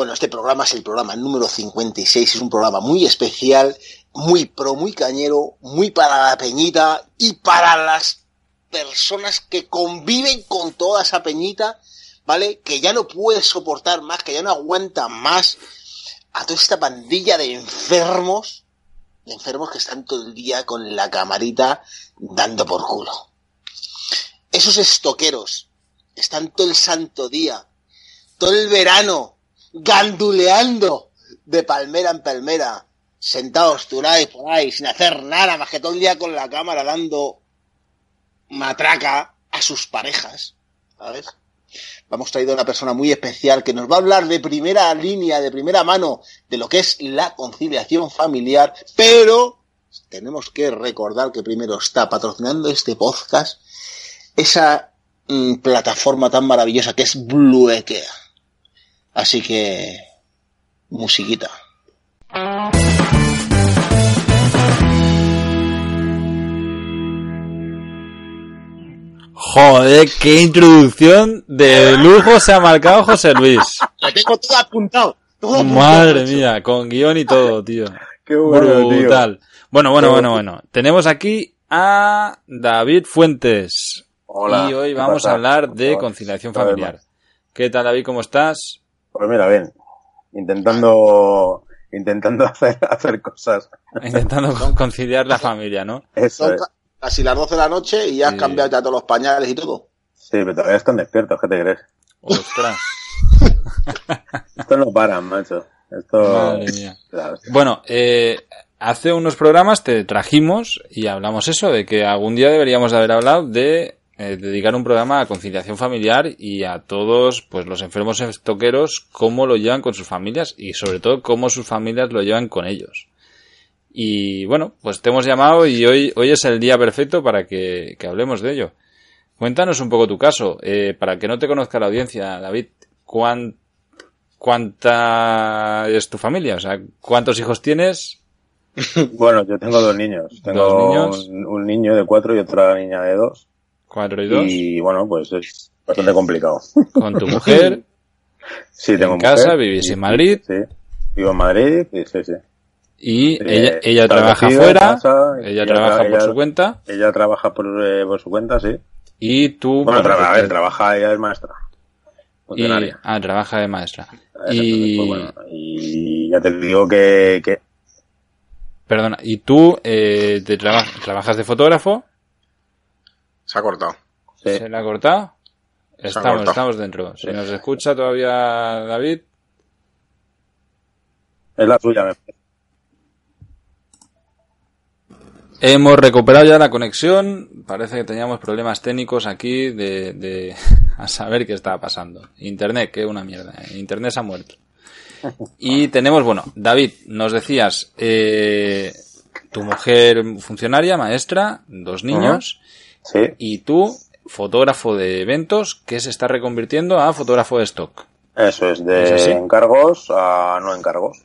Bueno, este programa es el programa número 56, es un programa muy especial, muy pro, muy cañero, muy para la peñita y para las personas que conviven con toda esa peñita, ¿vale? Que ya no puede soportar más, que ya no aguanta más a toda esta pandilla de enfermos, de enfermos que están todo el día con la camarita dando por culo. Esos estoqueros están todo el santo día, todo el verano, ganduleando de palmera en palmera, sentados turáis por ahí, sin hacer nada más que todo el día con la cámara dando matraca a sus parejas, ¿sabes? Hemos traído a una persona muy especial que nos va a hablar de primera línea, de primera mano, de lo que es la conciliación familiar, pero tenemos que recordar que primero está patrocinando este podcast esa mm, plataforma tan maravillosa que es Bluekea. Así que, musiquita. Joder, qué introducción de lujo se ha marcado José Luis. Lo tengo todo apuntado. Todo apuntado, Madre mía, con guion y todo, tío. Qué bueno. Brutal. Bueno, bueno, bueno, bueno. bueno. Tenemos aquí a David Fuentes. Hola. Y hoy ¿qué vamos a hablar de conciliación familiar. ¿Qué tal, David? ¿Cómo estás? Pues mira, bien. Intentando, intentando hacer, hacer cosas. Intentando con- conciliar la familia, ¿no? Eso Son es. ca- casi las 12 de la noche y ya has Sí. cambiado ya todos los pañales y todo. Sí, pero todavía están despiertos, ¿qué te crees? Ostras, Esto no paran, macho. Esto. madre mía. Bueno, eh, hace unos programas te trajimos y hablamos eso, de que algún día deberíamos de haber hablado de eh, dedicar un programa a conciliación familiar y a todos pues los enfermos estoqueros, cómo lo llevan con sus familias y sobre todo cómo sus familias lo llevan con ellos. Y bueno, pues te hemos llamado y hoy, hoy es el día perfecto para que, que hablemos de ello. Cuéntanos un poco tu caso, eh, para que no te conozca la audiencia, David, ¿cuán- ¿cuánta es tu familia? O sea, ¿cuántos hijos tienes? Bueno, yo tengo dos niños. Tengo Dos niños. Un, un niño de cuatro y otra niña de dos. Cuatro y dos. Y bueno, pues es bastante complicado. Con tu mujer. Sí, tengo En casa, mujer, vivís y- en Madrid. Sí. Vivo en Madrid, y sí, sí. Y Sí, ella, ella trabaja fuera. casa, ella ella trabaja tra- por su cuenta. Ella trabaja por, eh, por su cuenta, sí. Y tú. Bueno, tra- a ver, trabaja, ella es maestra. y, ah, trabaja de maestra. Y. pues, bueno, y ya te digo que, que Perdona, ¿y tú eh, te traba- trabajas de fotógrafo? Se ha cortado. sí, ¿Se le ha cortado? ha Estamos, cortado. estamos dentro. Si Sí. nos escucha todavía David, es la suya. me hemos recuperado ya la conexión. Parece que teníamos problemas técnicos aquí de, de a saber qué estaba pasando. Internet, que una mierda. Internet se ha muerto. Y tenemos, bueno, David, nos decías, eh, tu mujer funcionaria, maestra, dos niños, Sí, y tú, fotógrafo de eventos, que se está reconvirtiendo a fotógrafo de stock. eso es, de ¿Es encargos a no encargos.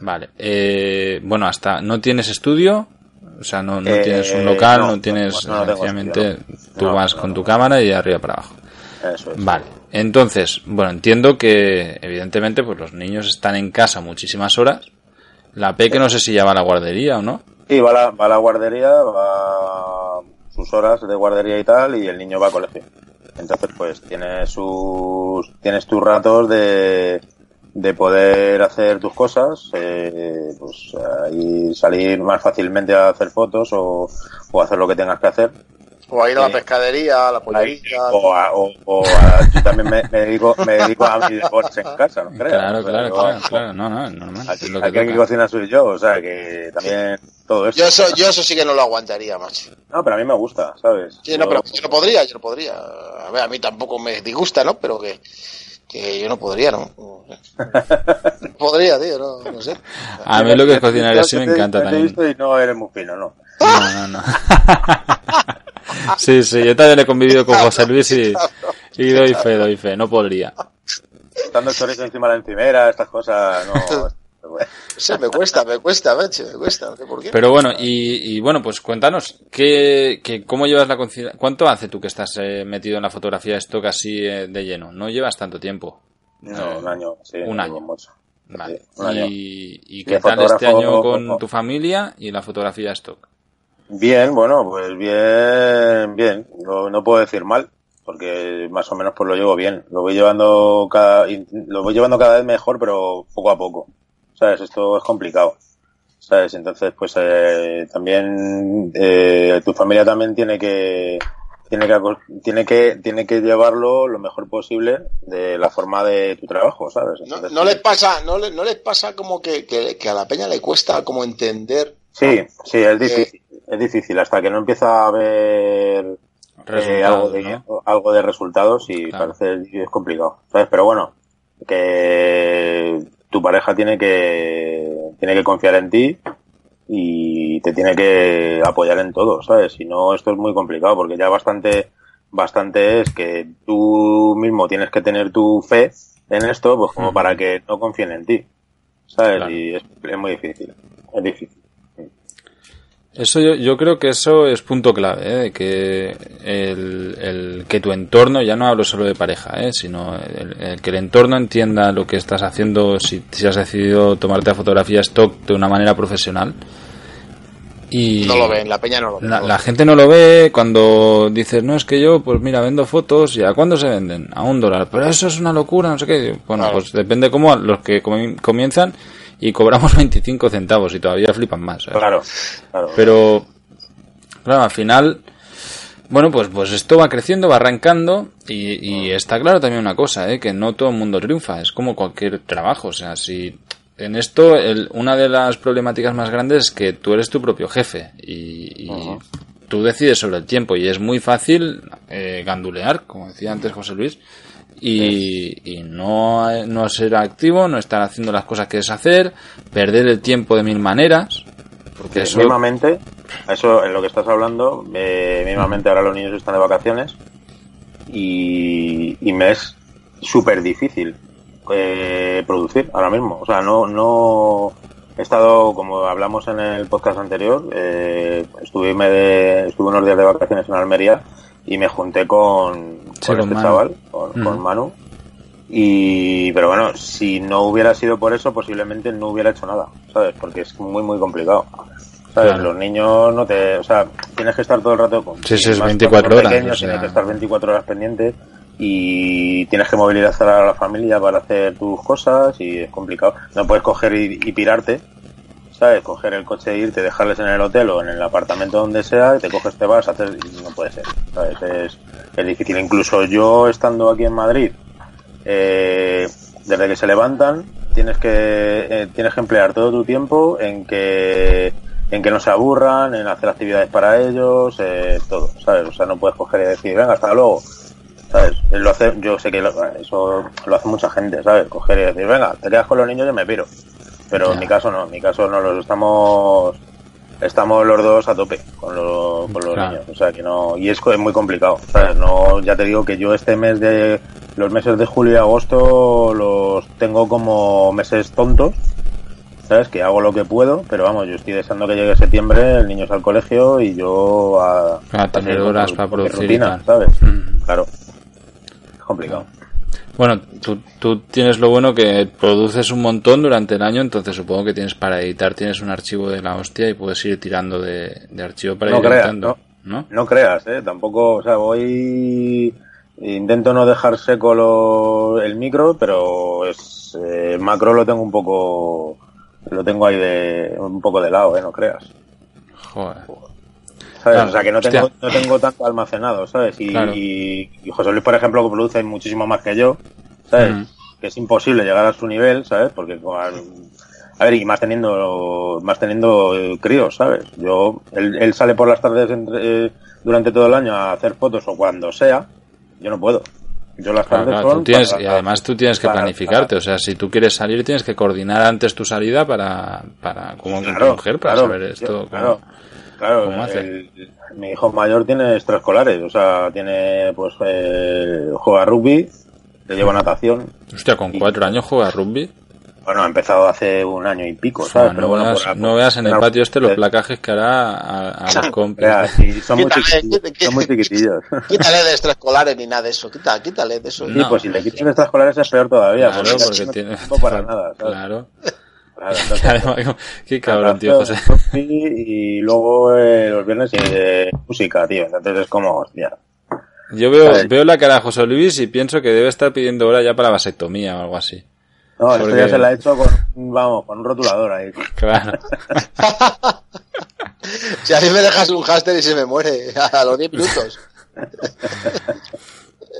Vale. Eh, bueno, hasta no tienes estudio, o sea, no, no Eh, tienes un local, no, no, tienes, no, no sencillamente, tú vas con tu cámara y de arriba para abajo. Eso es. Vale. Entonces, bueno, entiendo que evidentemente pues los niños están en casa muchísimas horas. La peque no sé si ya va a la guardería o no. Sí, va a la, va a la guardería, va sus horas de guardería y tal, y el niño va a colegio. Entonces, pues tienes sus, tienes tus ratos de, de poder hacer tus cosas, eh, pues ahí salir más fácilmente a hacer fotos o, o hacer lo que tengas que hacer. O a ir a la pescadería, a la pollería. o a, o, o a- yo también me, me dedico, me dedico a mis deportes en casa, no creas. Claro, claro, claro, claro. No, no, es normal. Aquí, es lo que aquí que cocina soy yo, o sea que también todo esto. Yo eso, yo eso sí que no lo aguantaría, macho. No, pero a mí me gusta, ¿sabes? Sí, no, pero yo no podría, yo no podría. A ver, a mí tampoco me disgusta, ¿no? Pero que, que yo no podría, ¿no? No podría, tío, no, no sé. A mí lo que es cocinar así me te- encanta te he también. visto y no eres muy fino, ¿no? No, no, no. Sí, sí, yo también he convivido con José Luis y, y doy fe, doy fe, no podría. Estando el chorizo encima de la encimera, estas cosas, no... Sé, me cuesta, me cuesta, macho, me cuesta, no sé por qué. Pero bueno, y, y bueno, pues cuéntanos, ¿qué, qué, ¿cómo llevas la conciliación? ¿Cuánto hace tú que estás eh, metido en la fotografía de stock así eh, de lleno? No llevas tanto tiempo. No, un año, sí. Un año. mucho. Vale. Sí, un año. ¿Y, y Y qué tal este año con tu familia y la fotografía stock? Bien, bueno, pues bien, bien. No, no puedo decir mal, porque más o menos pues lo llevo bien. Lo voy llevando cada, lo voy llevando cada vez mejor, pero poco a poco. ¿Sabes? Esto es complicado. ¿Sabes? Entonces, pues eh, también eh, tu familia también tiene que tiene que tiene que tiene que llevarlo lo mejor posible de la forma de tu trabajo, ¿sabes? No, Entonces, no les pasa, no, le- no les pasa como que, que- que a la peña le cuesta como entender. Sí, sí, es difícil. Es difícil hasta que no empieza a haber eh, algo, de, ¿no? algo de resultados y Claro. parece es complicado, ¿sabes? Pero bueno, que tu pareja tiene que tiene que confiar en ti y te tiene que apoyar en todo, ¿sabes? Si no, esto es muy complicado porque ya bastante bastante es que tú mismo tienes que tener tu fe en esto, pues como para que no confíen en ti, ¿sabes? Claro. Y es, es muy difícil, es difícil. Eso yo, yo creo que eso es punto clave, ¿eh? de que el, el- que tu entorno, ya no hablo solo de pareja, ¿eh? sino el, el que el entorno entienda lo que estás haciendo si, si has decidido tomarte la fotografía stock de una manera profesional. Y No lo ven, la peña no lo ve. La, la gente no lo ve cuando dices, no, es que yo, pues mira, vendo fotos y a cuándo se venden? A un dólar. Pero eso es una locura, no sé qué. Bueno, Claro. pues depende cómo los que comi- comienzan y cobramos 25 centavos y todavía flipan más. ¿sabes? Claro, claro. Pero, claro, al final, bueno, pues, pues esto va creciendo, va arrancando y, y está claro también una cosa, ¿eh? que no todo el mundo triunfa, es como cualquier trabajo, o sea, si en esto el- una de las problemáticas más grandes es que tú eres tu propio jefe y, tú decides sobre el tiempo y es muy fácil eh, gandulear, como decía antes José Luis, y, y no, no ser activo, no estar haciendo las cosas que es hacer, perder el tiempo de mil maneras, porque eso... Mismamente, eso en lo que estás hablando, eh, mismamente ahora los niños están de vacaciones y, y me es súper difícil eh, producir ahora mismo. O sea, no, no he estado, como hablamos en el podcast anterior, eh, estuve, me de- estuve unos días de vacaciones en Almería y me junté con, Sí, con con este Manu. chaval, con, Mm. con Manu. Y, pero bueno, si no hubiera sido por eso, posiblemente no hubiera hecho nada, ¿sabes? Porque es muy, muy complicado. ¿Sabes? Claro. Los niños no te, o sea, tienes que estar todo el rato con Sí, sí, es más 24 cuando son horas, pequeños, o sea. Tienes que estar 24 horas pendientes y tienes que movilizar a la familia para hacer tus cosas y es complicado. No puedes coger y, y pirarte, ¿sabes? Coger el coche e irte, dejarles en el hotel o en el apartamento donde sea, te coges, te vas y no puede ser, ¿sabes? Es, es difícil. Incluso yo estando aquí en Madrid, eh, desde que se levantan, tienes que, eh, tienes que emplear todo tu tiempo en que, en que no se aburran, en hacer actividades para ellos, eh, todo, ¿sabes? O sea, no puedes coger y decir, venga, hasta luego. ¿Sabes? Él Lo hace, yo sé que lo- eso lo hace mucha gente, ¿sabes? Coger y decir, venga, te quedas con los niños y me piro. Pero en mi caso no, en mi caso no, los estamos, estamos los dos a tope con, los con los Claro. niños. O sea que no, y es, muy complicado, ¿sabes? No, ya te digo que yo este mes de, los meses de julio y agosto los tengo como meses tontos, ¿sabes? Que hago lo que puedo, pero vamos, yo estoy deseando que llegue septiembre, el niño es al colegio y yo a, Para tener horas para producir rutina. ¿sabes? Mm. Claro. Es complicado. Bueno, tú, tú tienes lo bueno que produces un montón durante el año, entonces supongo que tienes para editar, tienes un archivo de la hostia y puedes ir tirando de, de archivo para No ir creas, editando, ¿no? No creas, ¿eh? Tampoco, o sea, voy... Intento no dejar seco lo- el micro, pero es, eh, macro lo tengo un poco... Lo tengo ahí de un poco de lado, ¿eh? No creas. Joder. ¿Sabes? Claro, o sea, que no tengo, no tengo tanto almacenado, ¿sabes? Y, Claro. y, y José Luis, por ejemplo, que produce muchísimo más que yo, ¿sabes? Ujú. Que es imposible llegar a su nivel, ¿sabes? Porque, a ver, y más teniendo, más teniendo eh, críos, ¿sabes? Yo, él, él sale por las tardes entre- eh, durante todo el año a hacer fotos o cuando sea, yo no puedo. Yo las Claro, tardes claro, tú tienes, para- y además tú tienes que para- planificarte, o sea, si tú quieres salir tienes que coordinar antes tu salida para, para como Claro, mujer, para saber esto. yo- claro, claro, cómo hace. el- mi hijo mayor tiene extraescolares, o sea, tiene, pues, eh, juega rugby, le lleva natación, Hostia, con cuatro años juegas rugby. Bueno, ha empezado hace un año y pico, ¿sabes? no, Pero bueno, veas, por- no veas en el patio este los placajes que hará a, a los compis. Vea, sí, son, muy Quítale, chiquitillos, quítale. son muy chiquitillos. Quítale de extraescolares ni nada de eso. Quita, quítale de eso. Sí, No. pues si le quitas extraescolares es peor todavía. Claro, porque, porque no tiene- para nada, ¿sabes? Claro. Claro, entonces, Qué cabrón, tío, José. Y luego eh, los viernes de música, tío. Entonces es como, hostia. Yo veo, veo la cara de José Luis y pienso que debe estar pidiendo hora ya para vasectomía o algo así. No, esto Porque- ya se la he hecho con, vamos, con un rotulador ahí. Claro. Si a mí me dejas un háster y se me muere a los 10 minutos.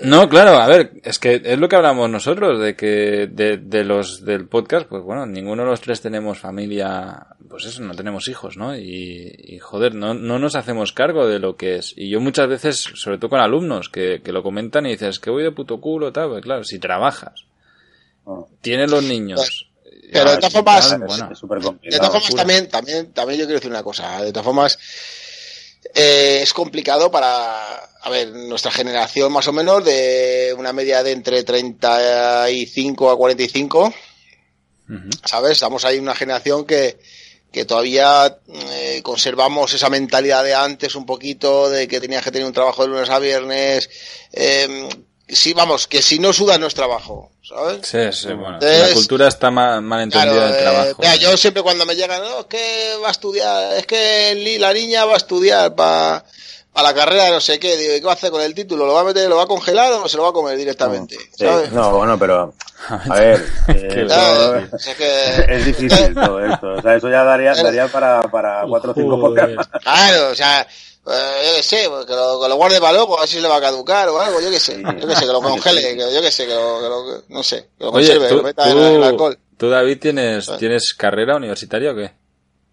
No, claro, a ver, es que es lo que hablamos nosotros, de que de, de los del podcast, pues bueno, ninguno de los tres tenemos familia, pues eso, no tenemos hijos, ¿no? Y, y, joder, no, no nos hacemos cargo de lo que es. Y yo muchas veces, sobre todo con alumnos, que, que lo comentan y dices, que voy de puto culo, tal, pues claro, si trabajas, No. tienes los niños. Pero de Ah, todas formas- Bueno. De todas formas, también, también, también yo quiero decir una cosa. De todas formas, eh, es complicado para, a ver, nuestra generación más o menos, de una media de entre 35 a 45, Ujú. ¿sabes? Estamos ahí en una generación que, que todavía eh, conservamos esa mentalidad de antes un poquito, de que tenías que tener un trabajo de lunes a viernes. Eh, sí, vamos, que si no sudas no es trabajo, ¿sabes? Sí, sí, bueno, Entonces, la cultura está mal, mal entendida Claro, del eh, trabajo. mira, yo siempre cuando me llegan, no, es que va a estudiar, es que la niña va a estudiar para la carrera de no sé qué, digo, ¿y qué va a hacer con el título? ¿Lo va a meter, lo va a congelar o se lo va a comer directamente? Sí, ¿sabes? no, bueno, pero, a ver, eh, que- es difícil todo esto. O sea, eso ya daría, daría para, para cuatro o cinco podcasts. Claro, o sea, eh, yo qué sé, pues, que lo, que lo guarde para luego, a ver si se le va a caducar o algo, yo qué sé, yo qué sé, que lo congele, que, yo qué sé, que lo, que lo- no sé, que lo Oye, conserve, que ¿tú, lo meta en el alcohol. tú, David, tienes, Ah. tienes carrera universitaria o qué?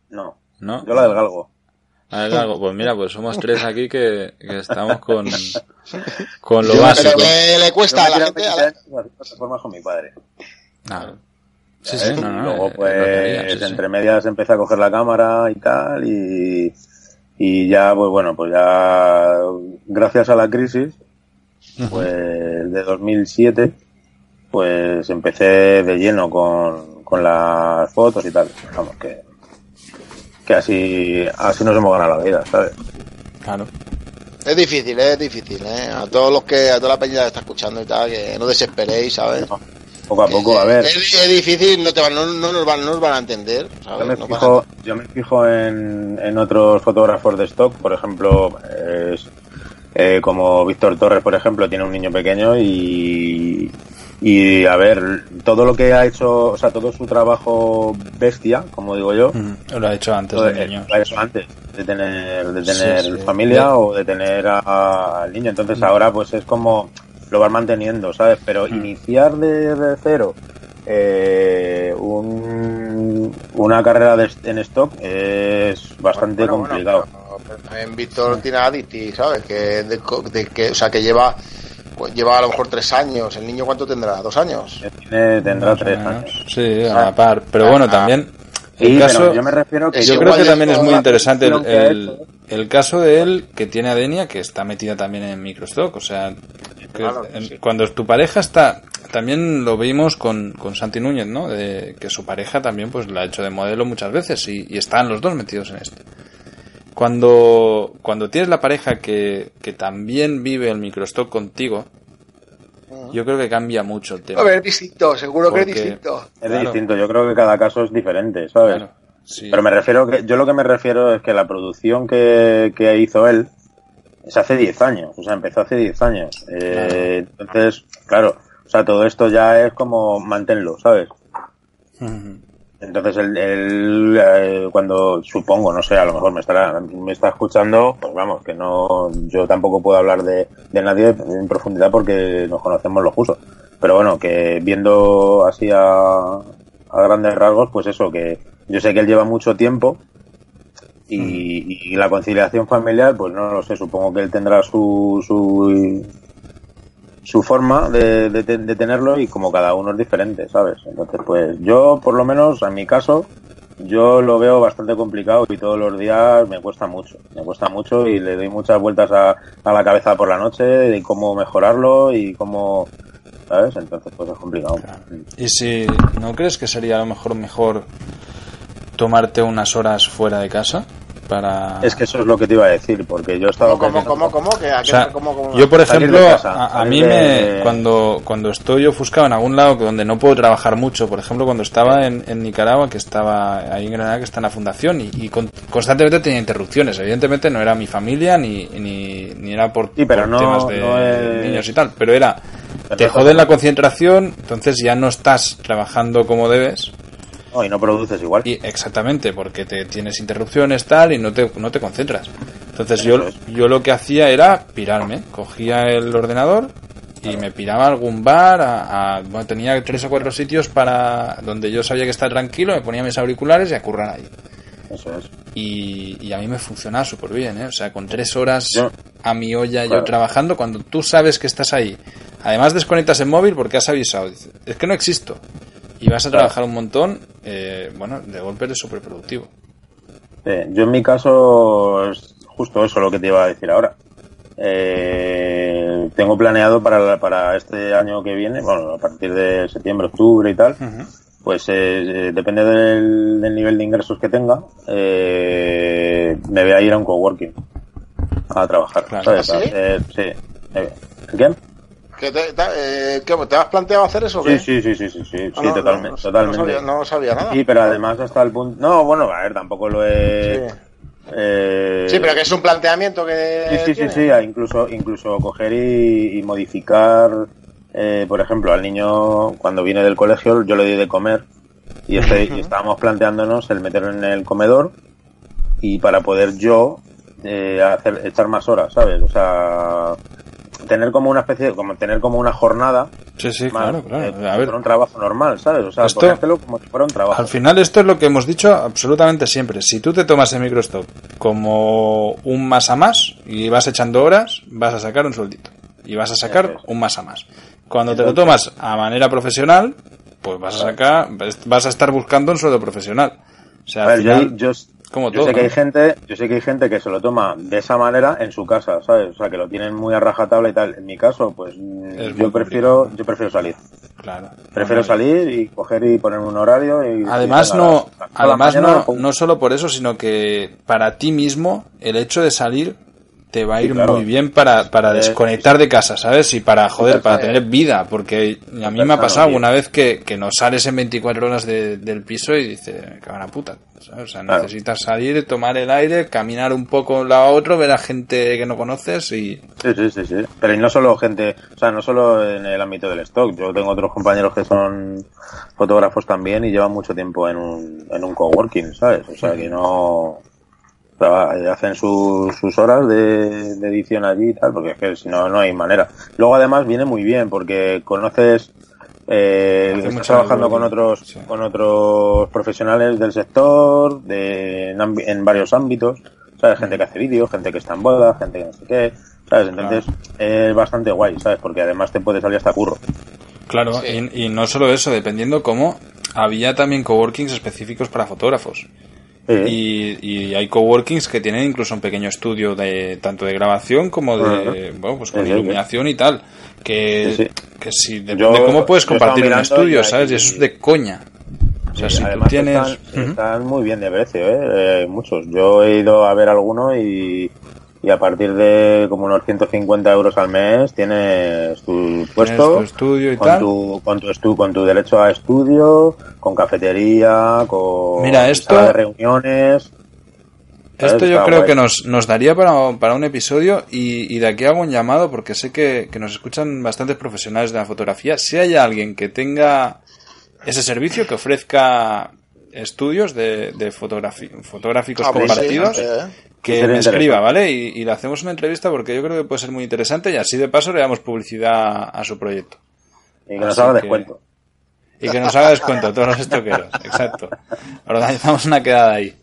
No, ¿No? yo la del galgo. A ver, algo. Pues mira, pues somos tres aquí que, que estamos con, con lo Yo básico. Pero que le cuesta a la gente, 20 a la- con mi padre. Ah, sí, sí, ¿sabes? no, no. luego, eh, pues, sí, sí. entre medias empecé a coger la cámara y tal, y, y ya, pues bueno, pues ya, gracias a la crisis, pues de 2007, pues empecé de lleno con, con las fotos y tal. Vamos, que, que así, así nos hemos ganado la vida, ¿sabes? Claro. Es difícil, es difícil, ¿eh? A todos los que, a toda la peña que está escuchando y tal, que no desesperéis, ¿sabes? Poco a poco, a ver. Es, es difícil, no, te van, no, no nos van, no nos van a entender, ¿sabes? Yo me No van a- fijo, yo me fijo en, en otros fotógrafos de stock, por ejemplo, es, eh, como Víctor Torres, por ejemplo, tiene un niño pequeño y, y a ver, todo lo que ha hecho, o sea, todo su trabajo bestia, como digo yo. Lo ha hecho antes lo, de lo ha hecho antes de tener, de tener Sí, sí. familia o de tener a- al niño. Entonces ahora pues es como lo vas manteniendo, ¿sabes? Pero Mm. iniciar de, de cero eh, un- una carrera de, en stock es bastante Bueno, bueno, complicado. pero- pero también Víctor tiene Aditi, ¿sabes? Que, de, de que, o sea, que lleva, pues lleva a lo mejor tres años. ¿El niño cuánto tendrá? ¿Dos años? Tiene- tendrá tres años. Sí, a la par. Pero bueno, también. Sí, El pero caso, yo me refiero que yo creo que también es muy interesante el, el, caso de él que tiene a Denia, que está metida también en Microstock. O sea, que Claro, en- sí. cuando tu pareja está. También lo vimos con, con Santi Núñez, ¿no? De que su pareja también pues la ha hecho de modelo muchas veces y, y están los dos metidos en esto. Cuando, cuando tienes la pareja que, que también vive el microstock contigo, yo creo que cambia mucho el tema. A ver, es distinto, seguro que es distinto. Es Claro. distinto, yo creo que cada caso es diferente, ¿sabes? Claro, sí. Pero me refiero que, yo lo que me refiero es que la producción que, que hizo él es hace 10 años, o sea, empezó hace 10 años. Eh, Entonces, claro, o sea, todo esto ya es como manténlo, ¿sabes? Ujú. Entonces, él, él, eh, cuando supongo, no sé, a lo mejor me estará, me está escuchando, pues vamos, que no, yo tampoco puedo hablar de, de nadie en profundidad porque nos conocemos los justo. Pero bueno, que viendo así a, a grandes rasgos, pues eso, que yo sé que él lleva mucho tiempo y, y la conciliación familiar, pues no lo sé, supongo que él tendrá su, su, su forma de, de, de tenerlo y como cada uno es diferente, ¿sabes? Entonces, pues yo, por lo menos, en mi caso, yo lo veo bastante complicado y todos los días me cuesta mucho, me cuesta mucho y le doy muchas vueltas a, a la cabeza por la noche de cómo mejorarlo y cómo, ¿sabes? Entonces pues es complicado. Y si no crees que sería a lo mejor mejor tomarte unas horas fuera de casa para... Es que eso es lo que te iba a decir, porque yo estaba... ¿Cómo, cómo, cómo, cómo? ¿Que a O qué- sea, cómo- cómo? yo por ejemplo, casa, a, a mí de- me cuando cuando estoy ofuscado en algún lado que donde no puedo trabajar mucho, por ejemplo cuando estaba en, en Nicaragua, que estaba ahí en Granada, que está en la fundación y, y con- constantemente tenía interrupciones. Evidentemente no era mi familia ni, ni, ni era por, Sí, pero por no- temas de no es- niños y tal, pero era Pero te joden la concentración, entonces ya no estás trabajando como debes. No, y no produces igual. Y exactamente, porque te tienes interrupciones tal y no te, no te concentras. Entonces yo, yo lo que hacía era pirarme. Cogía el ordenador y me piraba a algún bar. A, a- bueno, tenía tres o cuatro sitios para donde yo sabía que estaba tranquilo. Me ponía mis auriculares y a currar ahí. Eso es. Y, y a mí me funcionaba súper bien, ¿eh? O sea, con tres horas Yo- a mi olla yo trabajando, cuando tú sabes que estás ahí, además desconectas el móvil porque has avisado, dices, es que no existo. Y vas a trabajar un montón, eh, bueno, de golpe eres súper productivo. Sí, yo en mi caso es justo eso lo que te iba a decir ahora. Eh, tengo planeado para, para este año que viene, bueno, a partir de septiembre, octubre y tal, pues eh, eh, depende del, del nivel de ingresos que tenga, eh, me voy a ir a un coworking a trabajar. Claro. ¿sabes? ¿Ah, sí? hacer- sí. Eh, ¿Qué? ¿Que te, te- eh, ¿qué, ¿Te has planteado hacer eso? Sí, sí, sí, sí, sí, sí, sí, Ah, no, totalmente, no, no totalmente. sabía- no sabía nada. Sí, pero además hasta el punto... No, bueno, a ver, tampoco lo he... Sí. eh, Sí, pero que es un planteamiento que. Sí, sí, sí, tiene. sí, incluso, incluso coger y, y modificar, eh, por ejemplo, al niño cuando viene del colegio yo le doy de comer y, este- y estábamos planteándonos el meterlo en el comedor y para poder yo eh, hacer echar más horas, ¿sabes? O sea, tener como una especie, de- como tener como una jornada Sí, sí, más, claro, claro. eh, A como ver, un trabajo normal, ¿sabes? O sea, Esto- como si fuera un trabajo. al final esto es lo que hemos dicho absolutamente siempre. Si tú te tomas el microstop como un más a más y vas echando horas, vas a sacar un sueldito. Y vas a sacar es. un más a más. Cuando te lo tomas a manera profesional, pues vas a sacar, vas a estar buscando un sueldo profesional. O sea, A yo, como yo todo, sé que ¿no? hay gente, yo sé que hay gente que se lo toma de esa manera en su casa, ¿sabes? O sea, que lo tienen muy a rajatabla y tal. En mi caso, pues mm, Es yo prefiero, yo prefiero salir. Claro. Prefiero salir y coger y poner un horario y Además y no, además no, no solo por eso, sino que para ti mismo el hecho de salir te va a Sí, ir claro. muy bien para, para Eh, desconectar de casa, ¿sabes? Y para joder, para tener vida, porque a mí me ha pasado una vez que, que no sales en 24 horas de- del piso y dices, la puta, ¿sabes? O sea, Claro. necesitas salir, tomar el aire, caminar un poco de un lado a otro, ver a gente que no conoces y... Sí, sí, sí, sí. Pero y no solo gente, o sea, no solo en el ámbito del stock. Yo tengo otros compañeros que son fotógrafos también y llevan mucho tiempo en un, en un coworking, ¿sabes? O sea, que no, hacen sus, sus horas de, de edición allí y tal, porque es que si no, no hay manera. Luego además viene muy bien porque conoces, eh, estás trabajando con otros, sí. con otros profesionales del sector, de, en, varios ámbitos, ¿sabes? Gente que hace vídeos, gente que está en boda, gente que no sé qué, ¿sabes? Entonces es bastante guay, ¿sabes? Porque además te puede salir hasta curro. Claro, Sí. y, y no solo eso, dependiendo cómo, había también coworkings específicos para fotógrafos. Sí. Y, y hay coworkings que tienen incluso un pequeño estudio de tanto de grabación como de bueno pues con Sí, iluminación y tal. Que, que si depende Yo- cómo puedes compartir un estudio sabes y eso es de coña. O sea si tú tienes están, muy bien de precio, ¿eh? Eh, Muchos. Yo he ido a ver alguno y, y a partir de como unos 150 euros al mes tienes tu puesto tu estudio y con tal. tu con tu estu- con tu derecho a estudio, con cafetería, con Mira, esto- sala de reuniones. Esto yo creo guay. que nos, nos daría para, para un episodio y, y de aquí hago un llamado porque sé que, que nos escuchan bastantes profesionales de la fotografía. Si hay alguien que tenga ese servicio, que ofrezca estudios de, de fotográficos Ah, pues sí, compartidos, eh. que me escriba. ¿vale? Y, y le hacemos una entrevista porque yo creo que puede ser muy interesante y así de paso le damos publicidad a su proyecto. Y que nos haga que- descuento. Y que nos haga descuento a todos los estoqueros. Exacto. Organizamos una quedada ahí.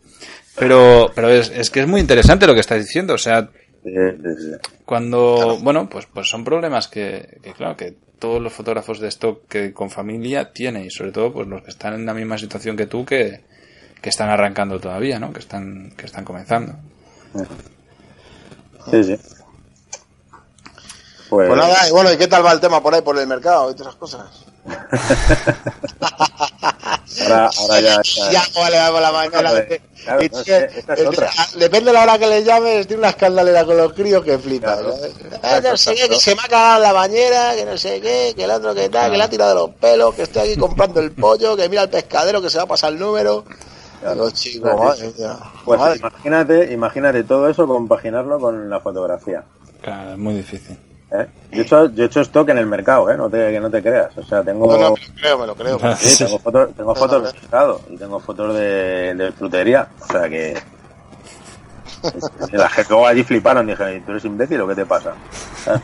Pero, pero es, es que es muy interesante lo que estás diciendo. O sea, cuando, bueno, pues, pues son problemas que, que, claro, que todos los fotógrafos de stock que con familia tienen y sobre todo pues los que están en la misma situación que tú que, que están arrancando todavía, ¿no? Que están, que están comenzando. Sí, sí. Pues, Pues nada, y bueno, ¿y qué tal va el tema por ahí, por el mercado y todas esas cosas? Ahora, ahora ya está. Ya, vale, vamos la mañana. Joder, claro, Y no, tiene- es que esta es otra. Depende de la hora que le llames, tiene una escandalera con los críos que flipa. Claro. Ah, no sé qué, que se me ha cagado en la bañera, que no sé qué, que el otro que tal, que le ha tirado de los pelos, que estoy aquí comprando el pollo, que mira el pescadero que se va a pasar el número. Madre. Pues Madre- imagínate, imagínate todo eso, compaginarlo con la fotografía. Claro, es muy difícil. ¿Eh? Yo, he hecho, yo he hecho stock en el mercado, ¿eh? no te, que no te creas. O sea, tengo, No, no, me lo creo, me lo creo. sí, tengo fotos, tengo No, fotos no, de pescado y tengo fotos de, de frutería. O sea que. La gente luego allí fliparon. Dije, ¿tú eres imbécil o qué te pasa?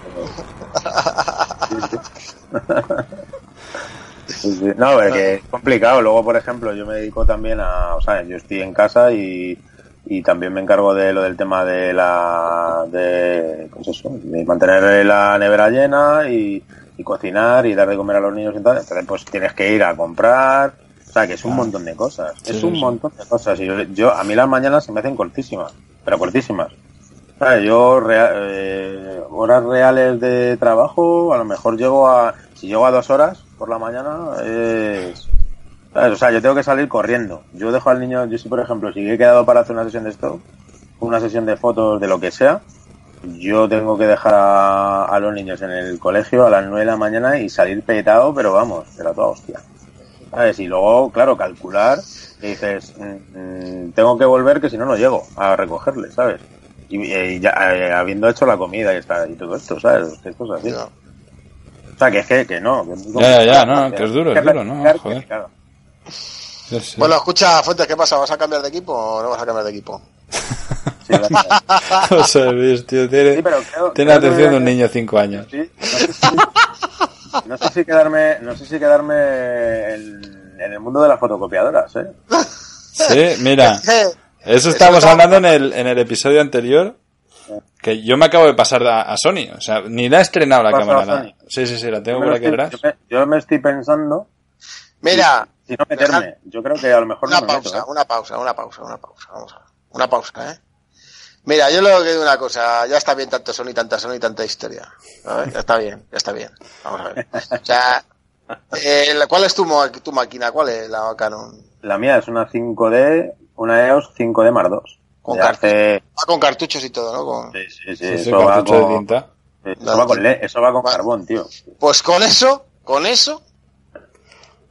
No, es que es complicado. Luego, por ejemplo, yo me dedico también a, o sea, yo estoy en casa y, y también me encargo de lo del tema de la, de, pues eso, de mantener la nevera llena y, y cocinar y dar de comer a los niños y tal. Entonces, pues tienes que ir a comprar. O sea, que es un montón de cosas. Sí, es un sí. montón de cosas. Y yo, yo- a mí las mañanas se me hacen cortísimas, pero cortísimas. Yo, rea- eh, horas reales de trabajo, a lo mejor llego a, si llego a dos horas por la mañana, es. O sea, yo tengo que salir corriendo. Yo dejo al niño, yo si por ejemplo, si he quedado para hacer una sesión de esto, una sesión de fotos de lo que sea, yo tengo que dejar a, a los niños en el colegio a las nueve de la mañana y salir petado, pero vamos, pero a toda hostia. ¿Sabes? Y luego, claro, calcular, que dices, mm, mm, tengo que volver que si no, no llego a recogerle, ¿sabes? Y, y ya eh, habiendo hecho la comida y, está, y todo esto, ¿sabes? Que esto es así. O sea, que es que, que no. Que es Ya, ya, no, que es duro, es Hay duro, ¿no? planificar, Joder. que, claro. Sí, sí. Bueno, escucha, Fuentes, ¿qué pasa? ¿Vas a cambiar de equipo o no vas a cambiar de equipo? Sí. José Luis, tío, tiene, creo- tiene creo atención de un niño de 5 años. Sí, no, sé si, no sé si quedarme, no sé si quedarme en, en el mundo de las fotocopiadoras, ¿eh? Sí, mira, Eh, eso estábamos está- hablando en el, en el episodio anterior. Que yo me acabo de pasar a, a Sony, o sea, ni la he estrenado la ¿Pasado cámara. Sí, sí, sí, la tengo por aquí estoy, atrás. yo, me, yo me estoy pensando Mira, si no meterme. Yo creo que a lo mejor una no me meto, pausa, ¿eh? una pausa, una pausa, una pausa. Vamos a ver. Una pausa, ¿eh? Mira, yo lo que digo una cosa, ya está bien tanto son y tanta son y tanta historia. ¿sabes? Ya está bien, ya está bien. Vamos a ver. O sea, eh, la- ¿cuál es tu, tu máquina? ¿Cuál es la Canon? La mía es una 5D, una EOS 5D Mark II. Con Ya hace- Va con cartuchos y todo, ¿no? Con- Sí, sí, sí, eso, va de con, tinta. eso va con le- eso va con Vale. carbón, tío. Pues con eso, con eso,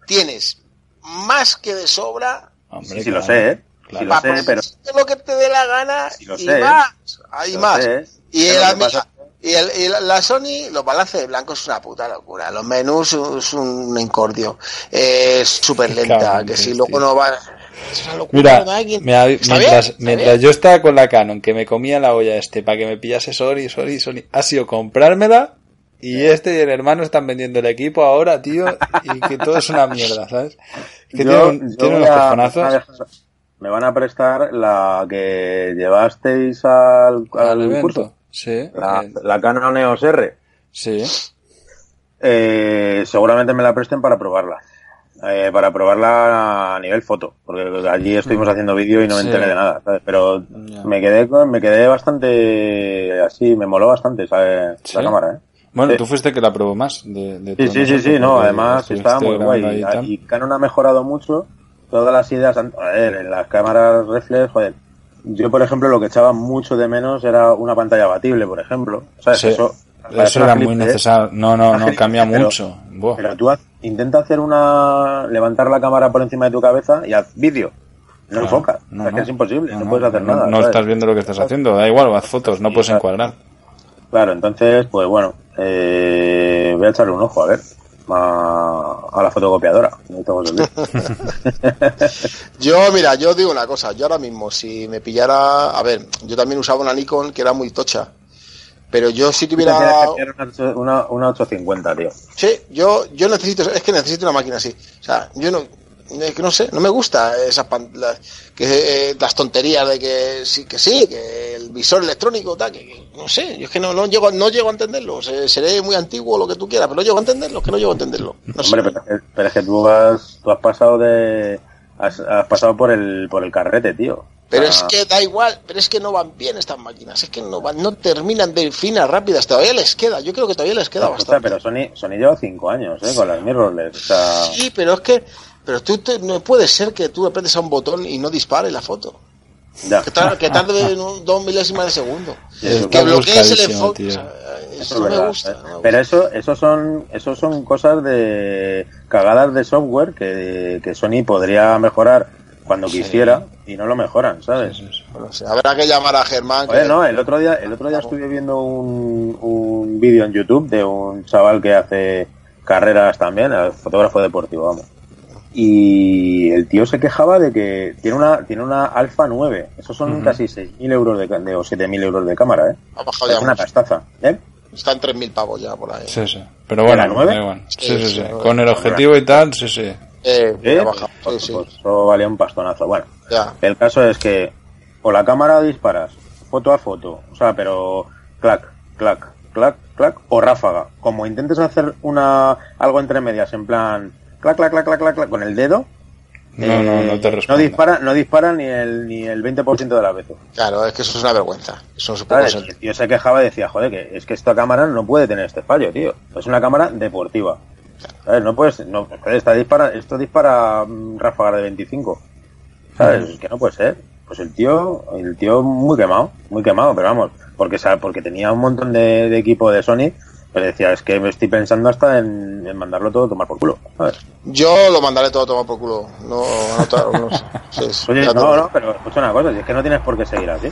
tienes más que de sobra Hombre, Sí, sí, lo sé, ¿eh? Claro. Sí, lo sé, pero lo que te dé la gana Sí, lo y sé. más, hay Lo más. sé. Y, Pero el, lo que ami- pasa- y, el- y la- Sony, los balances de blanco es una puta locura. Los menús es un incordio. Es súper lenta, Cabrón, que sí, si luego tío. no va... Es una locura. Mira, ¿no? Alguien- mira, ¿Está mientras, mientras yo estaba con la Canon, que me comía la olla este para que me pillase Sony, Sony, Sony, ha sido comprármela y este y el hermano están vendiendo el equipo ahora, tío, y que todo es una mierda, ¿sabes? Que Yo- tiene, un- yo unos a- cojonazos. me van a prestar la que llevasteis al, al al curso. Sí, La, la Canon EOS R. sí. Eh, seguramente me la presten para probarla. Eh, para probarla a nivel foto, porque allí estuvimos haciendo vídeo y no me Sí. enteré de nada, ¿sabes? Pero me quedé con- me quedé bastante así, me moló bastante ¿sabes? Sí. la cámara, ¿eh? Bueno, tú fuiste que la probó más. De, de Sí, sí, sí, sí, no, además estaba muy guay. y Canon ha mejorado mucho todas las ideas, an- joder, en las cámaras reflex, joder. Yo, por ejemplo, lo que echaba mucho de menos era una pantalla abatible, por ejemplo. ¿Sabes? Sí, Eso, Eso era muy necesario. No, no, no, cambia pero- mucho. Buah. Pero tú intenta hacer una. levantar la cámara por encima de tu cabeza y haz vídeo. No Claro, enfoca. no, es que es imposible, no, No, puedes hacer nada. No ¿sabes? estás viendo lo que estás haciendo, da igual, haz fotos, no puedes encuadrar. Claro, entonces, pues bueno, eh, voy a echarle un ojo, a ver. A, a la fotocopiadora. Yo, mira, yo digo una cosa. Yo ahora mismo, si me pillara... A ver, yo también usaba una Nikon que era muy tocha. Pero yo si tuviera... Una, ocho- una, una 850, tío. Sí, yo, yo necesito, es que necesito una máquina así. O sea, yo no, no sé, no me gusta esas pan- las, que, eh, las tonterías de que sí, que sí, que el visor electrónico, tal, que, que no sé, yo es que no, no llego, no llego a entenderlo. Se- seré muy antiguo lo que tú quieras, pero no llego a entenderlo, es que no llego a entenderlo. No. Hombre, pero, es que- pero es que tú has, tú has pasado de. Has, has pasado por el, por el carrete, tío. Pero Ah. es que da igual, pero es que no van bien estas máquinas, es que no van, no terminan de finas rápidas, todavía les queda, yo creo que todavía les queda bastante. pero Sony, Sony lleva cinco años, ¿eh? Con las mirrorless. O sea, Sí, pero es que, pero tú te- no puede ser que tú apretes a un botón y no dispare la foto. Que tarde, que dos milésimas de segundo. Eso que bloquees el enfoque. tío. o sea, Eso eso es no me gusta. ¿eh? no me Pero gusta. eso, eso son, eso son cosas de cagadas de software que, que Sony podría mejorar cuando quisiera y no lo mejoran, ¿sabes? Habrá que llamar a Germán. que- Oye, no, el otro día, el otro día estuve viendo un, un vídeo en YouTube de un chaval que hace carreras también, eh, fotógrafo deportivo, vamos. Y el tío se quejaba de que tiene una, tiene una Alpha 9. Esos son casi 6.000 euros de, de- o 7.000 euros de cámara, ¿eh? Ha bajado Es ya una mucho. castaza, ¿eh? Están 3.000 pavos ya por ahí. Sí, sí. Pero bueno. Sí, Sí, sí. Con el objetivo y tal, sí, sí. Eh, ¿Eh? ha bajado. Pues, Sí, sí. pues eso valía un pastonazo. Bueno, Ya. el caso es que o la cámara disparas foto a foto, o sea, pero clac, clac, clac, clac, o ráfaga. Como intentes hacer una algo entre medias, en plan clac, clac, clac, clac, clac, clac, con el dedo, No, no, no te no respondo. dispara, no dispara ni el ni el 20% de las veces. Claro, es que eso es una vergüenza. Eso no el tío se quejaba y decía, joder, que es que esta cámara no puede tener este fallo, tío. Es una cámara deportiva. ¿Sabes? No puedes, no, esta dispara, esto dispara ráfagas de 25. ¿Sabes? Es que no puede ser. Pues el tío, el tío muy quemado, muy quemado, pero vamos, porque porque tenía un montón de, de equipo de Sony, pero decía, es que me estoy pensando hasta en, en mandarlo todo a tomar por culo. ¿sabes? Yo lo mandaré todo a tomar por culo. No, no, no sé. Sí, sí, Oye, ya no, no, pero escucha una cosa, si es que no tienes por qué seguir así.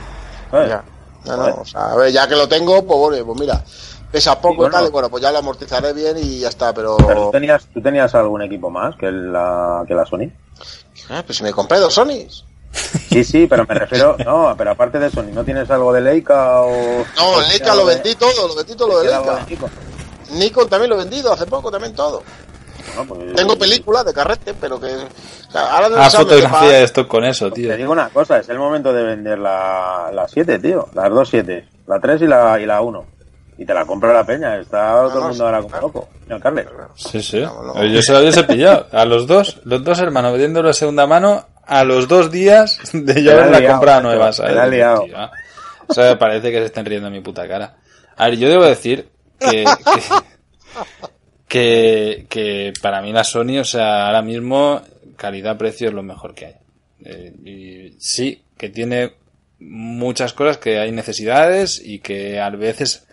Ya. No, o sea, a ver, ya que lo tengo, pues bueno, pues mira, pesa poco bueno. y tal, y bueno, pues ya lo amortizaré bien y ya está, pero... Pero tú tenías, tú tenías algún equipo más que la, que la Sony. Ah, pues si me compré dos Sonys. Sí, sí, pero me refiero, no, pero aparte de Sony, ¿no tienes algo de Leica o...? No, o Leica lo vendí todo, lo vendí todo lo de ¿Queda algo Leica. de Nikon? Nikon también lo he vendido hace poco, también todo. Pues- Tengo películas de carrete, pero que... o sea, ahora no Ah, fotografía de stock con eso, tío. Te digo una cosa, es el momento de vender la, la 7, tío, las dos 7, la 3 y la, y la 1. Y te la compra la peña, está todo no, el mundo sí, ahora como claro. loco. Señor Carles. Sí, sí. No, no. Yo se lo hubiese pillado. A los dos, los dos hermanos vendiéndolo de segunda mano a los dos días de yo haberla comprado nueva, ¿sabes? la liado. O sea, parece que se estén riendo en mi puta cara. A ver, yo debo decir que, que, que, que para mí la Sony, o sea, ahora mismo calidad-precio es lo mejor que hay. Eh, y sí, que tiene muchas cosas que hay necesidades y que a veces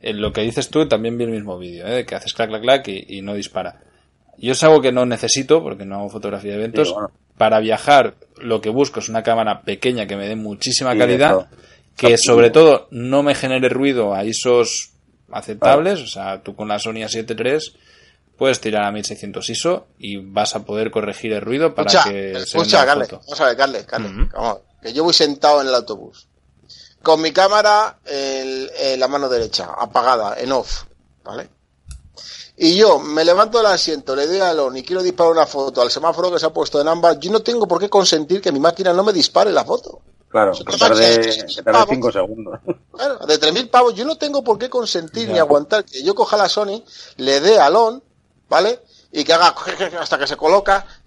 en lo que dices tú también vi el mismo vídeo, ¿eh? que haces clac clac clac y, y no dispara. Yo es algo que no necesito porque no hago fotografía de eventos. Sí, bueno. Para viajar lo que busco es una cámara pequeña que me dé muchísima calidad, que sobre todo no me genere ruido a ISOs aceptables, o sea, tú con la Sony A7 III puedes tirar a 1600 ISO y vas a poder corregir el ruido para Escucha, que se escucha, Carles, foto. vamos a ver, Carles, Carles, vamos que yo voy sentado en el autobús, con mi cámara en la mano derecha, apagada, en off, ¿vale? Y yo me levanto del asiento, le doy al on y quiero disparar una foto al semáforo que se ha puesto en ámbar, yo no tengo por qué consentir que mi máquina no me dispare la foto. Claro, que te tarde, pasa, que tarde vamos. 5 segundos. Claro, de 3.000 pavos yo no tengo por qué consentir Ya. ni aguantar que yo coja la Sony, le dé al on, ¿vale? Y que haga hasta que se coloca.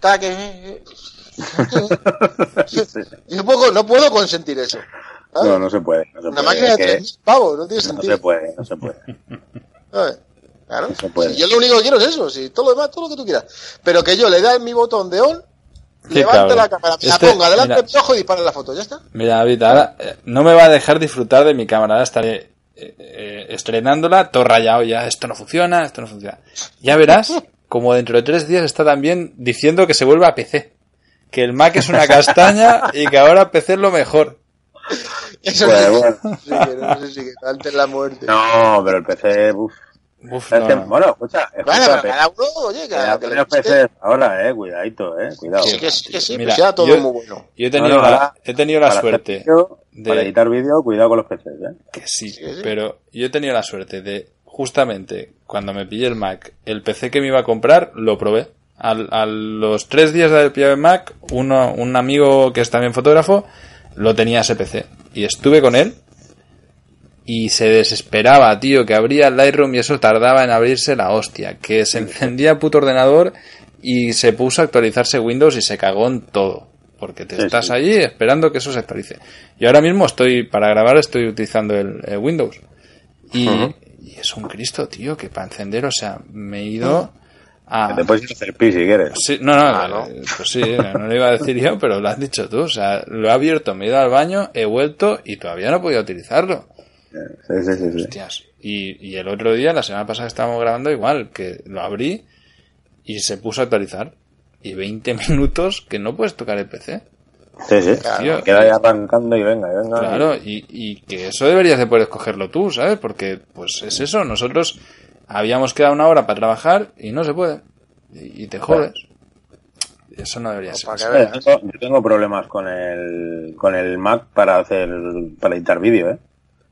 Yo puedo- no puedo consentir eso. No, no se puede. No se Una puede. máquina de que 3.000 pavos, no tiene no sentido. se puede, no se puede. Claro. Yo lo único que quiero es eso, si todo lo demás, todo lo que tú quieras. Pero que yo le dé mi botón de on, levante la cámara, me la Este, ponga delante de mi ojo y dispare la foto, ya está. Mira, David, ahora eh, no me va a dejar disfrutar de mi cámara. Ahora estaré eh, eh, estrenándola, todo rayado ya. Esto no funciona, esto no funciona. Ya verás como dentro de tres días está también diciendo que se vuelva a PC. Que el Mac es una castaña y que ahora PC es lo mejor. Eso Bueno, sí, sí, que no sé si que antes la muerte. No, pero el PC, uff. Uf, Es no, que, no. Bueno, escucha, Bueno, escucha, pero cada uno, oye, que, Cada que le. PCs ahora, eh, cuidadito, eh, cuidado. Sí, que sí, que sí, Mira, pues ya todo yo- muy bueno. Yo he tenido, No, no, la, ahora, he tenido la para hacer suerte de- Para editar vídeo, cuidado con los PCs, eh. que sí, Sí, sí. pero yo he tenido la suerte de justamente cuando me pillé el Mac, el PC que me iba a comprar, lo probé. Al- a los tres días de haber pillado el Mac, uno, un amigo que es también fotógrafo, lo tenía ese PC. Y estuve con él y se desesperaba, tío, que abría el Lightroom y eso tardaba en abrirse la hostia, que se encendía el puto ordenador y se puso a actualizarse Windows y se cagó en todo. porque te Sí, estás sí. allí esperando que eso se actualice. Y ahora mismo estoy, para grabar, estoy utilizando el, el Windows. Y, es un Cristo, tío, que para encender, o sea, me he ido a... Que te puedes ir a hacer pis si quieres. Sí, no, no, Ah, ¿no? eh, pues sí, no lo iba a decir yo, pero lo has dicho tú. O sea, lo he abierto, me he ido al baño, he vuelto y todavía no he podido utilizarlo. Sí, sí, sí. Hostias. Y, y el otro día, la semana pasada que estábamos grabando, igual, que lo abrí y se puso a actualizar. Y 20 minutos que no puedes tocar el PC. Sí, sí. Tío, Me queda ahí arrancando y venga, y venga. Claro, y, y que eso deberías de poder escogerlo tú, ¿sabes? Porque, pues es eso, nosotros habíamos quedado una hora para trabajar y no se puede. Y, y te jodes. Eso no debería ser. Para que veas. tengo- yo tengo problemas con el, con el Mac para hacer, para editar vídeo, ¿eh?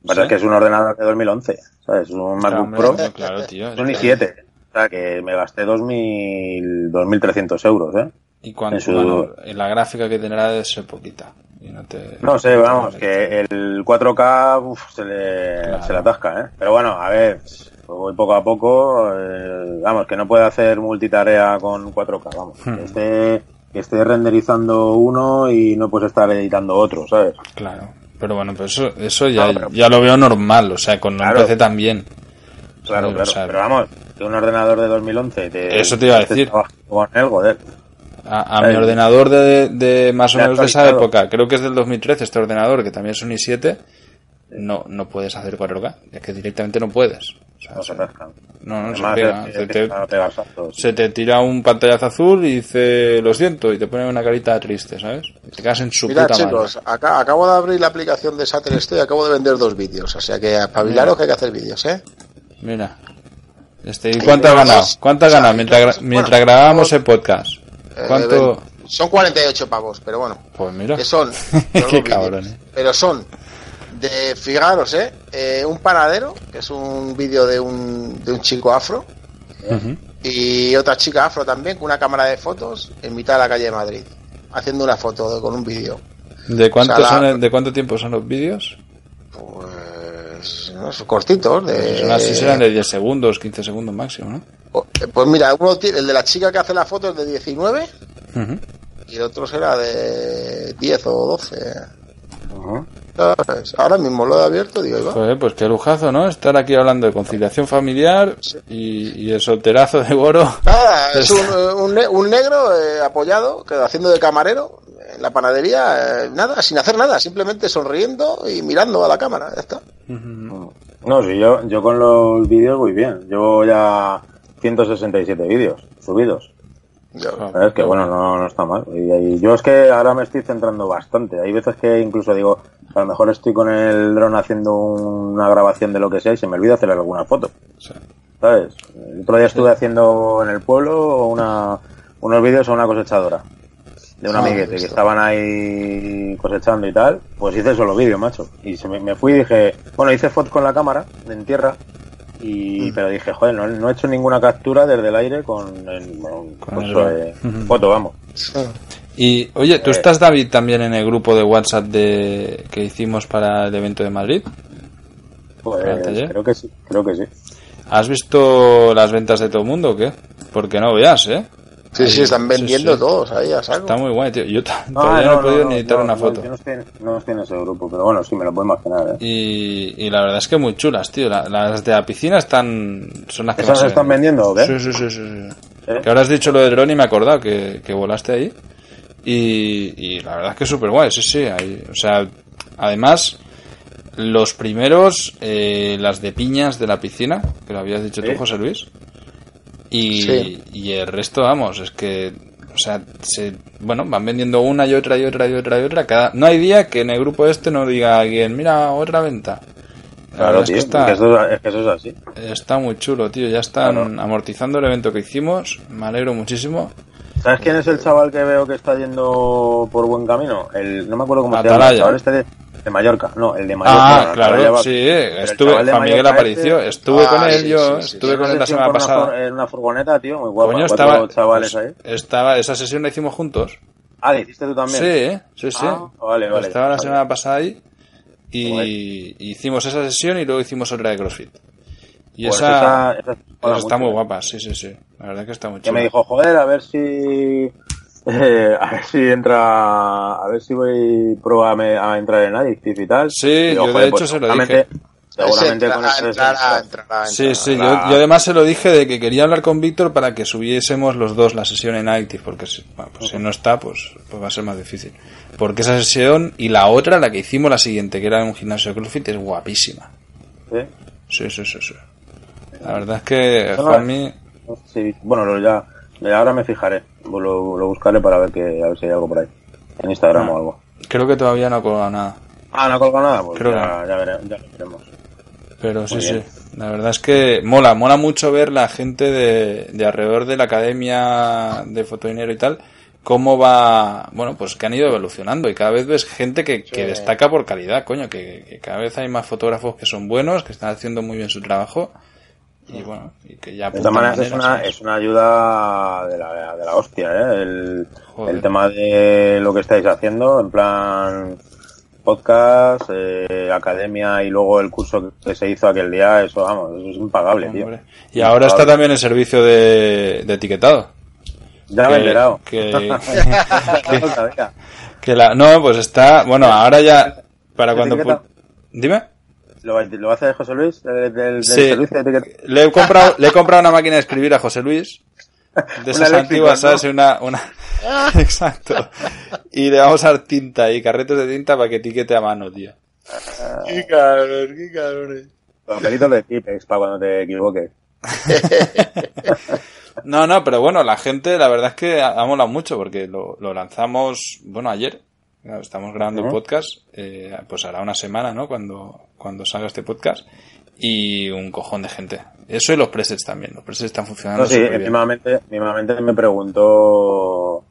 Pasa ¿Sí? que es un ordenador de 2011, ¿sabes? Es un Claro, MacBook Pro, claro, tío. es un i7. O sea, que me gasté 2.000, 2.300 euros, ¿eh? Y cuando, en su- bueno, la gráfica que tendrá debe ser poquita. Y no, te, No sé, vamos, que el 4K uf, se, le, Claro. se le atasca, ¿eh? Pero bueno, a ver, pues voy poco a poco, eh, vamos, que no puede hacer multitarea con 4K, vamos. Hmm. Que, esté, que esté renderizando uno y no puedes estar editando otro, ¿sabes? Claro. Pero bueno, pues eso, eso ya, No, pero- ya lo veo normal. O sea, con un Claro. PC también. Claro, claro. o sea, pero vamos, que un ordenador de 2011 te, Eso te iba a estés decir. Con joder. A, a mi ordenador de, de más o de menos de esa época, creo que es del 2013 este ordenador, que también es un i7, no, no puedes hacer 4K. Es que directamente no puedes. No se se- no, no, se Además, pega. es que Se te, se te tira un pantallazo azul y dice lo siento y te pone una carita triste, ¿sabes? Y te quedas en su Mira, puta chicos, acá, acabo de abrir la aplicación de Shutterstock y acabo de vender dos vídeos. O sea que espabilaros que hay que hacer vídeos, ¿eh? madre. Mira. Este, ¿Y cuánto has pero ganado? ¿Cuánto sea, ganado mientras, mientras grabábamos el podcast? Eh, ¿Cuánto? son 48 pavos, pero bueno. Pues mira. Que son. Qué cabrón, eh. Pero son de, fijaros, ¿eh? Eh, Un panadero, que es un vídeo de un, de un chico afro. Y otra chica afro también, con una cámara de fotos en mitad de la calle de Madrid. Haciendo una foto de- con un vídeo. ¿De cuánto, O sea, la- son el- ¿De cuánto tiempo son los vídeos? Pues. No, son cortitos. De, Son así serán de 10 segundos, 15 segundos máximo, ¿no? Pues mira, uno el de la chica que hace la foto es de 19 Ujú. y el otro será de 10 o 12. Ujú. ¿Sabes? Ahora mismo lo he abierto, digo, ahí va. Joder, pues qué lujazo, ¿no? Estar aquí hablando de conciliación familiar y, y el solterazo de Boro. Nada, es un, un un negro eh, apoyado, que haciendo de camarero en la panadería, eh, nada, sin hacer nada, simplemente sonriendo y mirando a la cámara, ya está. No, sí, yo, yo con los vídeos voy bien. Llevo ya 167 vídeos subidos. ¿Sabes? Que bueno, no, no está mal. Y, y yo es que ahora me estoy centrando bastante. Hay veces que incluso digo, a lo mejor estoy con el dron haciendo una grabación de lo que sea y se me olvida hacer alguna foto. Sí. ¿Sabes? El otro día estuve haciendo en el pueblo una, unos vídeos a una cosechadora. De un Ah, amiguete que estaban ahí cosechando y tal. Pues hice solo vídeo, macho. Y se me, me fui y dije, bueno, hice fotos con la cámara en tierra. Mm. Y, pero dije, joder, no, no he hecho ninguna captura desde el aire con, el- bueno, Con con el eh, Ujú. foto, vamos. Y, oye, ¿tú Eh. estás, David, también en el grupo de WhatsApp de, que hicimos para el evento de Madrid? Pues, ¿Para el creo que sí, creo que sí. ¿Has visto las ventas de todo el mundo o qué? Porque no veas, ¿eh? Sí, sí, están vendiendo sí. todos ahí a saco. Está muy guay, tío. Yo Ah, todavía no, he podido ni editar no, una no, foto. Yo no estoy, no estoy en ese grupo, pero bueno, sí, me lo puedo imaginar, ¿eh? Y, y la verdad es que muy chulas, tío. La- las de la piscina están son las que ¿Esas más se se están vendiendo o qué? Sí, sí, sí, sí, sí. ¿Eh? Que ahora has dicho lo del dron y me he acordado que, que volaste ahí. Y, y la verdad es que es súper guay, sí, sí. Ahí, o sea, además, los primeros, eh, las de piñas de la piscina, que lo habías dicho Sí. tú, José Luis. Y, Sí. y el resto, vamos, es que, o sea, se, bueno, van vendiendo una y otra y otra y otra y otra. Cada, no hay día que en el grupo este no diga alguien, mira, otra venta. La Claro, es tío, que es está, eso, es que eso es así. está muy chulo, tío. Ya están Claro. amortizando el evento que hicimos. Me alegro muchísimo. ¿Sabes quién es el chaval que veo que está yendo por buen camino? El, no me acuerdo cómo se llama. Atalaya. El chaval este de, de Mallorca. No, el de Mallorca. Ah, claro, va- sí. pero el Estuve, Juan Miguel este- Estuve Ah, con él sí, yo. sí, sí, estuve con él la semana pasada. En una furgoneta, tío, muy guapa. Coño, Cuatro estaba, chavales pues, ahí. estaba. Esa sesión la hicimos juntos. Ah, ¿la hiciste tú también? Sí, sí, sí. Ah, vale, vale. Estaba la semana pasada ahí y hicimos esa sesión y luego hicimos otra de CrossFit. Y Pues esa, esa- esa esa mola está mucho, muy ¿eh? guapa, sí, sí, sí. La verdad que está muy Que me chula. dijo, joder, a ver si Eh, a ver si entra, a ver si voy a, a entrar en Addictive y tal. Sí, yo de hecho se lo dije. Seguramente con eso Sí, sí, yo, yo, además se lo dije de que quería hablar con Víctor para que subiésemos los dos la sesión en Addictive, porque si, pues si no está, pues, pues va a ser más difícil. Porque esa sesión y la otra, la que hicimos la siguiente, que era en un gimnasio de CrossFit, es guapísima. ¿Sí? Sí, sí, sí, sí. La verdad es que Juanmi... Sí, bueno, ya, ahora me fijaré. Lo, lo, buscaré para ver, que, a ver si hay algo por ahí. En Instagram o ah, algo. Creo que todavía no ha colgado nada. Ah, no ha colgado nada, pues ya, ya, veremos, ya veremos. Pero sí, sí. La verdad es que mola, mola mucho ver la gente de, de alrededor de la academia de fotodinero y tal, cómo va, bueno, pues que han ido evolucionando y cada vez ves gente que, que destaca por calidad, coño, que, cada vez hay más fotógrafos que son buenos, que están haciendo muy bien su trabajo y bueno, y que ya... De todas maneras es una, es una ayuda de hostia, ¿eh? El, el tema de lo que estáis haciendo, en plan podcast, eh, academia y luego el curso que se hizo aquel día, eso vamos, eso es impagable, tío. Y ahora está también el servicio de, de etiquetado. Ya me he enterado. Que, que, la, no, pues está, bueno, ahora ya, para cuando... Dime. ¿Lo, ¿Lo hace José Luis? Del, del servicio de le, he comprado, le he comprado una máquina de escribir a José Luis. De esas antiguas, ¿sabes? Una, una... Exacto. Y le vamos a dar tinta y carretos de tinta para que etiquete a mano, tío. Qué cabrón, qué cabrón. Con de Tipex para cuando te equivoques. no, no, pero bueno, la gente, la verdad es que ha molado mucho porque lo, lo lanzamos, bueno, ayer. Estamos grabando el podcast, eh, pues hará una semana, ¿no? Cuando, cuando salga este podcast. Y un cojón de gente. Eso y los presets también. Los presets están funcionando. No, sí, mínimamente, me preguntó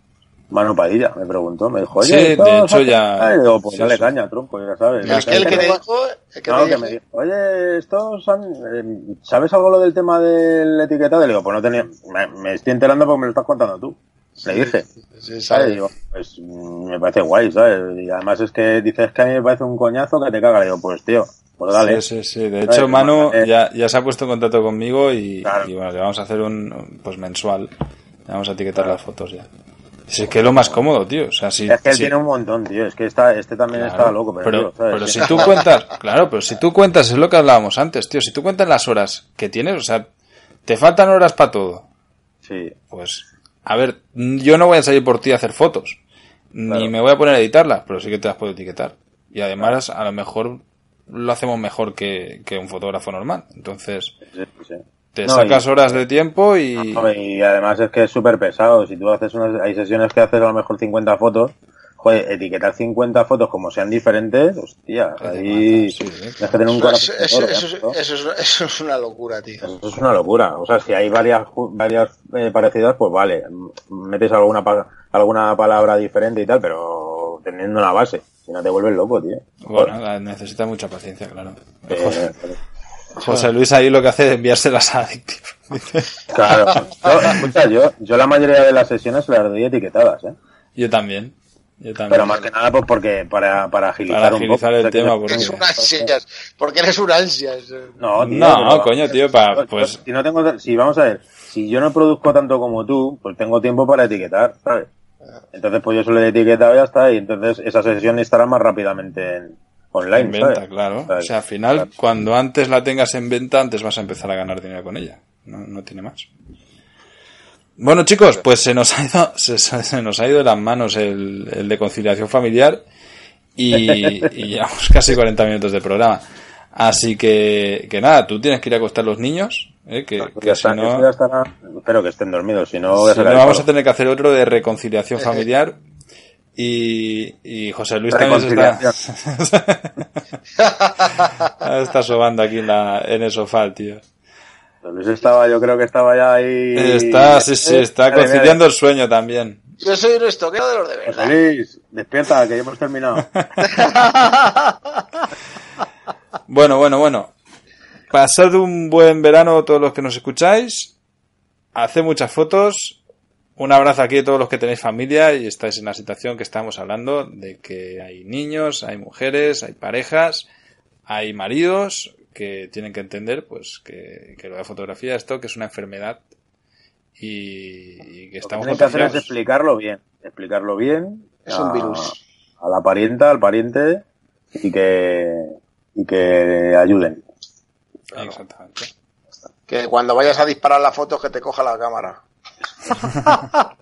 Mano Padilla, me preguntó, me dijo, oye, sí, de hecho ya. Ay, digo, pues dale caña, tronco, ya sabes. Es que el que me dijo, el que, no, que me dijo, oye, estos han, eh, ¿sabes algo lo del tema del etiquetado? Y le digo, pues no tenía, me, me, estoy enterando porque me lo estás contando tú. Le dije. Sí, ¿sabes? Digo, pues me parece guay, ¿sabes? Y además es que dices que a mí me parece un coñazo que te caga. Le digo, pues tío, pues dale. Sí, sí, sí. De hecho, Manu ya, ya se ha puesto en contacto conmigo y, y bueno, le vamos a hacer un, pues mensual. Le vamos a etiquetar las fotos ya. Es que es lo más cómodo, tío. O sea, si, es que él tiene un montón, tío. Es que está, este también está loco. Pero, pero, si tú cuentas, claro, pero si tú cuentas, es lo que hablábamos antes, tío. Si tú cuentas las horas que tienes, o sea, te faltan horas para todo. Sí. Pues, a ver, yo no voy a salir por ti a hacer fotos. Ni me voy a poner a editarlas, pero sí que te las puedo etiquetar. Y además, a lo mejor lo hacemos mejor que, que un fotógrafo normal. Entonces, sí, sí. Te sacas horas de tiempo y... y además es que es súper pesado. Si tú haces unas... Hay sesiones que haces a lo mejor 50 fotos. Joder, etiquetar 50 fotos como sean diferentes, hostia, ahí sí, que tener un corazón. Eso, eso, eso, es una locura, tío. Eso es una locura. O sea, si hay varias, varias eh, parecidas, pues vale, metes alguna, alguna palabra diferente y tal, pero teniendo una base. Si no te vuelves loco, tío. Bueno, necesita mucha paciencia, claro. Eh, José Luis ahí lo que hace es enviárselas a Addictive. claro. Yo, yo, yo, la mayoría de las sesiones las doy etiquetadas, ¿eh? Yo también. Yo también. Pero más que nada pues porque para, para agilizar, para agilizar un poco, el tema. Porque eres un ansias. Porque eres un ansias. No, tío, no, no, coño, tío, para, pues... Si no tengo, si vamos a ver, si yo no produzco tanto como tú, pues tengo tiempo para etiquetar, ¿sabes? Entonces pues yo solo he etiquetado y ya está, y entonces esa sesión estará más rápidamente en, online. En venta, claro. O sea, al final, cuando antes la tengas en venta, antes vas a empezar a ganar dinero con ella. No, no tiene más. Bueno, chicos, pues se nos ha ido, se, nos ha ido de las manos el, el de conciliación familiar y, y, llevamos casi 40 minutos de programa. Así que, que nada, tú tienes que ir a acostar los niños, ¿eh? que, que si no... espero que estén dormidos, si no... Si no vamos a tener que hacer otro de reconciliación familiar y, y José Luis también se está, está sobando aquí en, la, en el sofá, tío. Luis estaba, yo creo que estaba ya ahí. Está, sí, sí, está conciliando el sueño también. Yo soy un estoquero de los de verdad. José Luis, despierta, que ya hemos terminado. bueno, bueno, bueno. Pasad un buen verano todos los que nos escucháis. Haced muchas fotos un abrazo aquí a todos los que tenéis familia y estáis en la situación que estamos hablando, de que hay niños, hay mujeres, hay parejas, hay maridos que tienen que entender pues que, que lo de fotografía esto que es una enfermedad y, y que Lo que estamos tienen que hacer es explicarlo bien. Explicarlo bien. Es un virus. A la parienta, al pariente y que, y que ayuden. Exactamente. Que cuando vayas a disparar las fotos que te coja la cámara.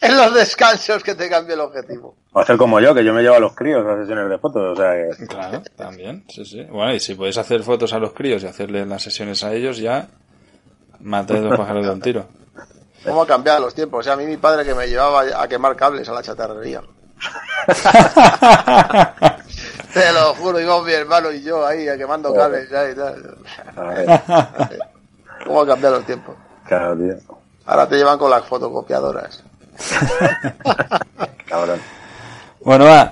en los descansos que te cambie el objetivo. O hacer como yo, que yo me llevo a los críos a sesiones de fotos. O sea que Claro, también, sí, sí. Bueno, y si puedes hacer fotos a los críos y hacerles las sesiones a ellos, ya maté dos pájaros de un tiro. ¿Cómo ha cambiado los tiempos? O sea, a mí mi padre que me llevaba a quemar cables a la chatarrería. Te lo juro, íbamos mi hermano y yo ahí quemando cables ya y tal. a ver, ¿Cómo ha cambiado los tiempos? claro, tío. Ahora te llevan con las fotocopiadoras. Cabrón. Bueno, va.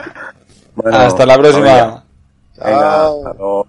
Bueno, Hasta la próxima. Venga, Chao. hasta luego.